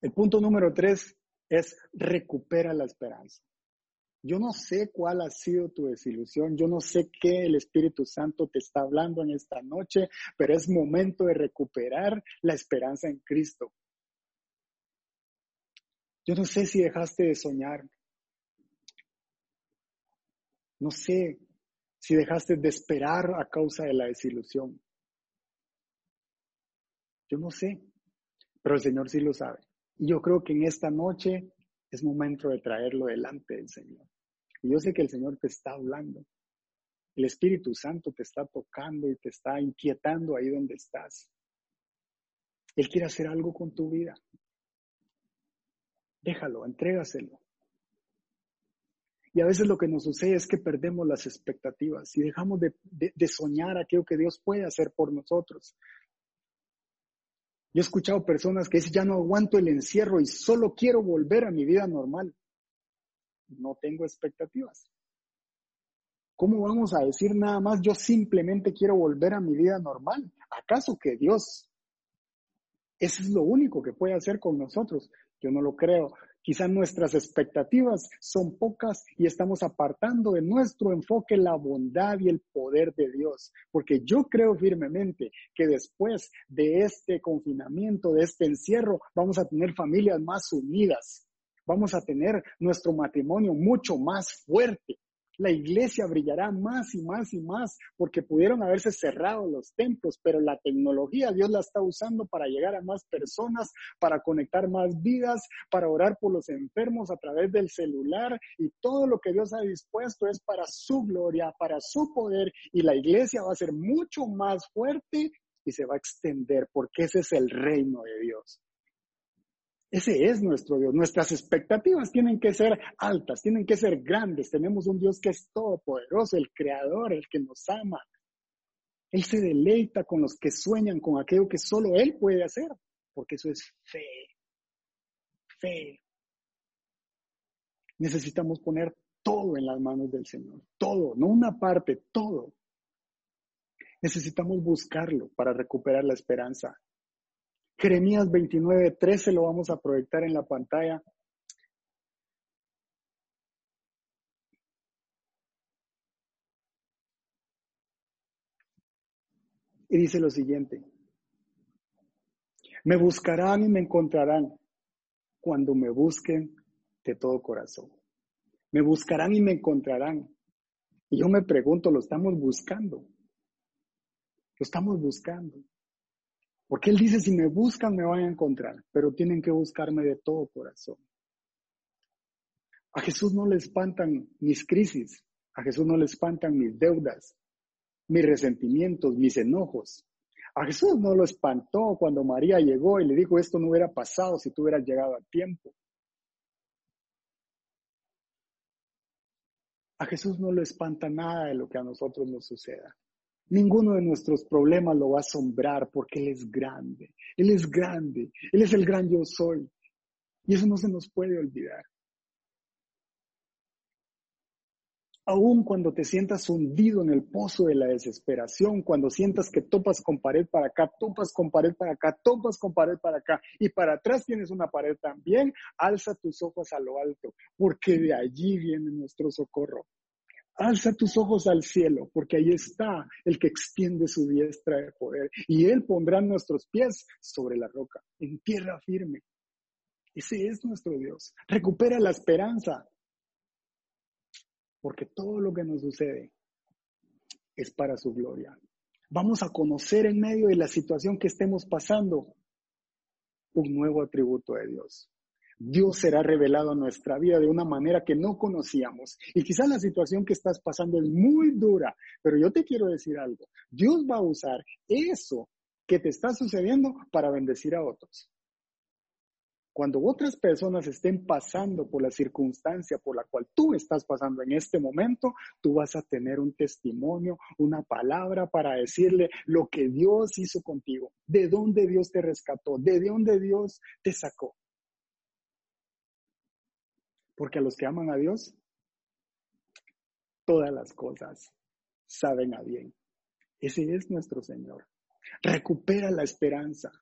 El punto número tres es recupera la esperanza. Yo no sé cuál ha sido tu desilusión, yo no sé qué el Espíritu Santo te está hablando en esta noche, pero es momento de recuperar la esperanza en Cristo. Yo no sé si dejaste de soñar. No sé si dejaste de esperar a causa de la desilusión. Yo no sé, pero el Señor sí lo sabe. Y yo creo que en esta noche es momento de traerlo delante del Señor. Y yo sé que el Señor te está hablando. El Espíritu Santo te está tocando y te está inquietando ahí donde estás. Él quiere hacer algo con tu vida. Déjalo, entrégaselo. Y a veces lo que nos sucede es que perdemos las expectativas y dejamos de, de, soñar aquello que Dios puede hacer por nosotros. Yo he escuchado personas que dicen, ya no aguanto el encierro y solo quiero volver a mi vida normal. No tengo expectativas. ¿Cómo vamos a decir nada más, yo simplemente quiero volver a mi vida normal? ¿Acaso que Dios eso es lo único que puede hacer con nosotros? Yo no lo creo. Quizás nuestras expectativas son pocas y estamos apartando de nuestro enfoque la bondad y el poder de Dios, porque yo creo firmemente que después de este confinamiento, de este encierro, vamos a tener familias más unidas, vamos a tener nuestro matrimonio mucho más fuerte, la iglesia brillará más y más y más porque pudieron haberse cerrado los templos, pero la tecnología Dios la está usando para llegar a más personas, para conectar más vidas, para orar por los enfermos a través del celular y todo lo que Dios ha dispuesto es para su gloria, para su poder y la iglesia va a ser mucho más fuerte y se va a extender porque ese es el reino de Dios. Ese es nuestro Dios. Nuestras expectativas tienen que ser altas, tienen que ser grandes. Tenemos un Dios que es todopoderoso, el creador, el que nos ama. Él se deleita con los que sueñan con aquello que solo Él puede hacer, porque eso es fe. Fe. Necesitamos poner todo en las manos del Señor. Todo, no una parte, todo. Necesitamos buscarlo para recuperar la esperanza. Jeremías 29, 13 lo vamos a proyectar en la pantalla. Y dice lo siguiente, me buscarán y me encontrarán cuando me busquen de todo corazón. Me buscarán y me encontrarán. Y yo me pregunto, ¿lo estamos buscando? Lo estamos buscando. Porque Él dice, si me buscan, me van a encontrar, pero tienen que buscarme de todo corazón. A Jesús no le espantan mis crisis, a Jesús no le espantan mis deudas, mis resentimientos, mis enojos. A Jesús no lo espantó cuando María llegó y le dijo, esto no hubiera pasado si tú hubieras llegado a tiempo. A Jesús no le espanta nada de lo que a nosotros nos suceda. Ninguno de nuestros problemas lo va a asombrar porque Él es grande. Él es grande. Él es el gran yo soy. Y eso no se nos puede olvidar. Aún cuando te sientas hundido en el pozo de la desesperación, cuando sientas que topas con pared para acá, topas con pared para acá, topas con pared para acá y para atrás tienes una pared también, alza tus ojos a lo alto, porque de allí viene nuestro socorro. Alza tus ojos al cielo, porque ahí está el que extiende su diestra de poder. Y Él pondrá nuestros pies sobre la roca, en tierra firme. Ese es nuestro Dios. Recupera la esperanza, porque todo lo que nos sucede es para su gloria. Vamos a conocer en medio de la situación que estemos pasando un nuevo atributo de Dios. Dios será revelado a nuestra vida de una manera que no conocíamos. Y quizás la situación que estás pasando es muy dura, pero yo te quiero decir algo. Dios va a usar eso que te está sucediendo para bendecir a otros. Cuando otras personas estén pasando por la circunstancia por la cual tú estás pasando en este momento, tú vas a tener un testimonio, una palabra para decirle lo que Dios hizo contigo, de dónde Dios te rescató, de dónde Dios te sacó. Porque a los que aman a Dios, todas las cosas saben a bien. Ese es nuestro Señor. Recupera la esperanza.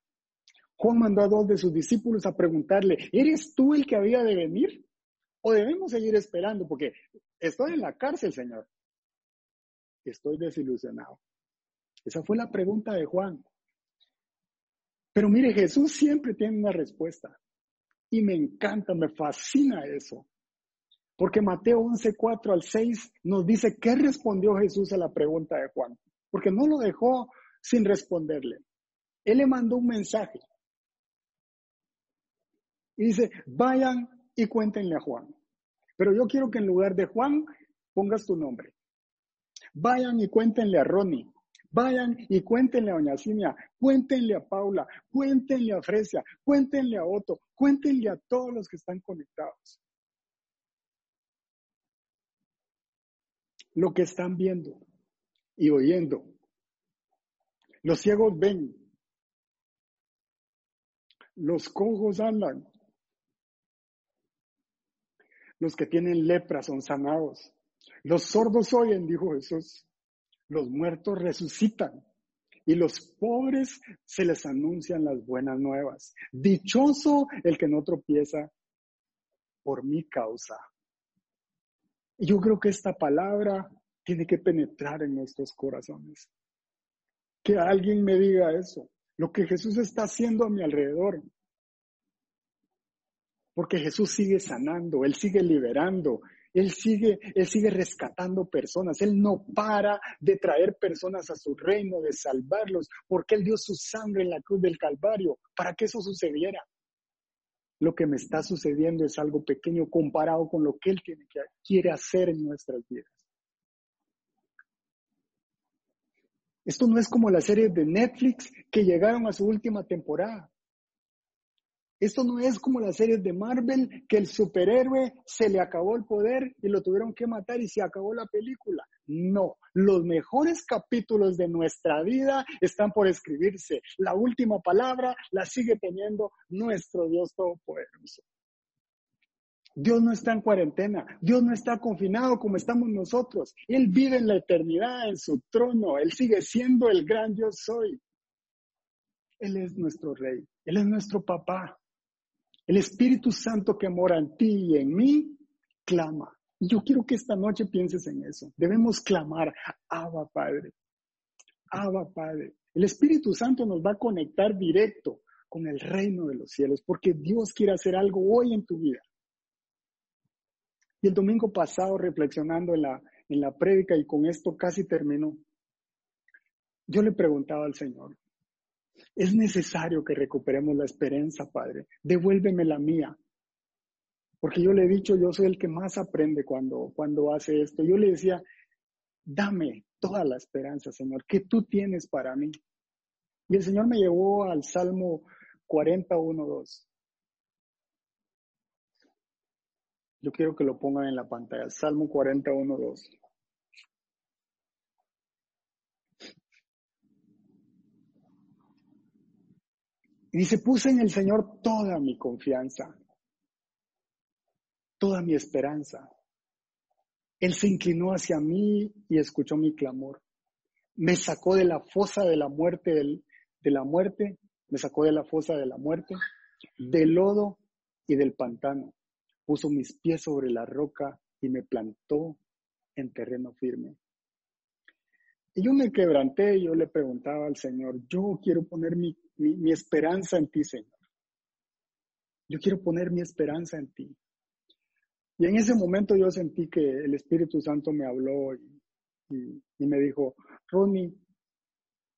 Juan mandó a dos de sus discípulos a preguntarle, ¿eres tú el que había de venir? ¿O debemos seguir esperando? Porque estoy en la cárcel, Señor. Estoy desilusionado. Esa fue la pregunta de Juan. Pero mire, Jesús siempre tiene una respuesta. Y me encanta, me fascina eso. Porque Mateo 11, 4 al 6 nos dice qué respondió Jesús a la pregunta de Juan. Porque no lo dejó sin responderle. Él le mandó un mensaje. Y dice, vayan y cuéntenle a Juan. Pero yo quiero que en lugar de Juan pongas tu nombre. Vayan y cuéntenle a Ronnie. Vayan y cuéntenle a Doña Cinia, cuéntenle a Paula, cuéntenle a Fresia, cuéntenle a Otto, cuéntenle a todos los que están conectados. lo que están viendo y oyendo. Los ciegos ven, los cojos andan, los que tienen lepra son sanados, los sordos oyen, dijo Jesús, los muertos resucitan y los pobres se les anuncian las buenas nuevas. Dichoso el que no tropieza por mi causa. Y yo creo que esta palabra tiene que penetrar en nuestros corazones. Que alguien me diga eso, lo que Jesús está haciendo a mi alrededor. Porque Jesús sigue sanando, Él sigue liberando, él sigue, él sigue rescatando personas. Él no para de traer personas a su reino, de salvarlos, porque Él dio su sangre en la cruz del Calvario para que eso sucediera. Lo que me está sucediendo es algo pequeño comparado con lo que Él tiene que, quiere hacer en nuestras vidas. Esto no es como las series de Netflix que llegaron a su última temporada. Esto no es como las series de Marvel, que el superhéroe se le acabó el poder y lo tuvieron que matar y se acabó la película. No, los mejores capítulos de nuestra vida están por escribirse. La última palabra la sigue teniendo nuestro Dios Todopoderoso. Dios no está en cuarentena, Dios no está confinado como estamos nosotros. Él vive en la eternidad, en su trono, Él sigue siendo el gran yo soy. Él es nuestro rey, Él es nuestro papá. El Espíritu Santo que mora en ti y en mí, clama. yo quiero que esta noche pienses en eso. Debemos clamar, Abba Padre, Abba Padre. El Espíritu Santo nos va a conectar directo con el reino de los cielos, porque Dios quiere hacer algo hoy en tu vida. Y el domingo pasado, reflexionando en la, en la prédica, y con esto casi terminó, yo le preguntaba al Señor, es necesario que recuperemos la esperanza, Padre. Devuélveme la mía. Porque yo le he dicho, yo soy el que más aprende cuando, cuando hace esto. Yo le decía, dame toda la esperanza, Señor, que tú tienes para mí. Y el Señor me llevó al Salmo 41.2. Yo quiero que lo pongan en la pantalla. Salmo 41.2. Y dice, puse en el Señor toda mi confianza, toda mi esperanza. Él se inclinó hacia mí y escuchó mi clamor. Me sacó de la fosa de la muerte, de la muerte, me sacó de la fosa de la muerte, del lodo y del pantano. Puso mis pies sobre la roca y me plantó en terreno firme. Y yo me quebranté y yo le preguntaba al Señor, yo quiero poner mi mi, esperanza en ti, Señor. Yo quiero poner mi esperanza en ti. Y en ese momento yo sentí que el Espíritu Santo me habló y, y, me dijo, Ronnie,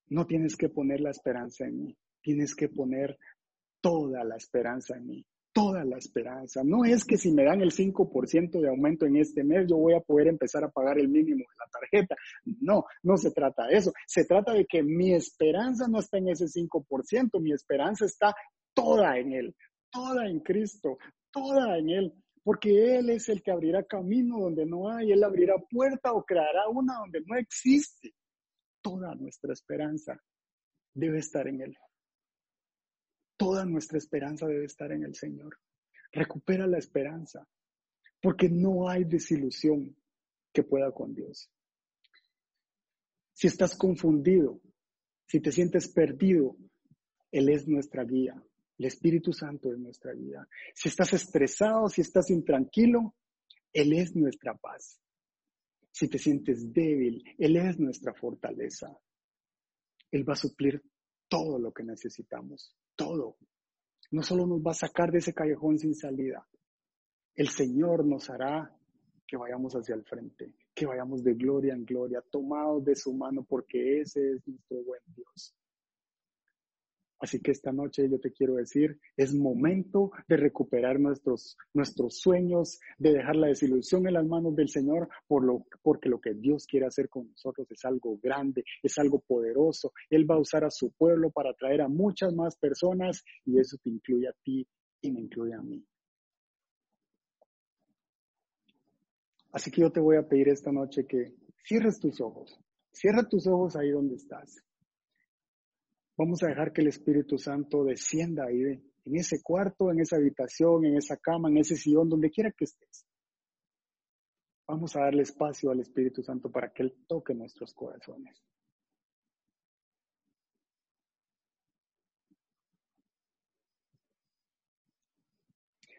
no tienes que poner la esperanza en mí, tienes que poner toda la esperanza en mí toda la esperanza. No es que si me dan el 5% de aumento en este mes, yo voy a poder empezar a pagar el mínimo de la tarjeta. No, no se trata de eso. Se trata de que mi esperanza no está en ese 5%, mi esperanza está toda en Él, toda en Cristo, toda en Él. Porque Él es el que abrirá camino donde no hay, Él abrirá puerta o creará una donde no existe. Toda nuestra esperanza debe estar en Él. Toda nuestra esperanza debe estar en el Señor. Recupera la esperanza, porque no hay desilusión que pueda con Dios. Si estás confundido, si te sientes perdido, Él es nuestra guía. El Espíritu Santo es nuestra guía. Si estás estresado, si estás intranquilo, Él es nuestra paz. Si te sientes débil, Él es nuestra fortaleza. Él va a suplir todo lo que necesitamos todo. No solo nos va a sacar de ese callejón sin salida, el Señor nos hará que vayamos hacia el frente, que vayamos de gloria en gloria, tomados de su mano, porque ese es nuestro buen Dios. Así que esta noche yo te quiero decir, es momento de recuperar nuestros, nuestros sueños, de dejar la desilusión en las manos del Señor, por lo, porque lo que Dios quiere hacer con nosotros es algo grande, es algo poderoso. Él va a usar a su pueblo para traer a muchas más personas y eso te incluye a ti y me incluye a mí. Así que yo te voy a pedir esta noche que cierres tus ojos. Cierra tus ojos ahí donde estás. Vamos a dejar que el Espíritu Santo descienda ahí, en ese cuarto, en esa habitación, en esa cama, en ese sillón, donde quiera que estés. Vamos a darle espacio al Espíritu Santo para que Él toque nuestros corazones.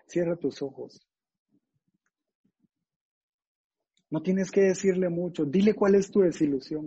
Cierra tus ojos. No tienes que decirle mucho. Dile cuál es tu desilusión.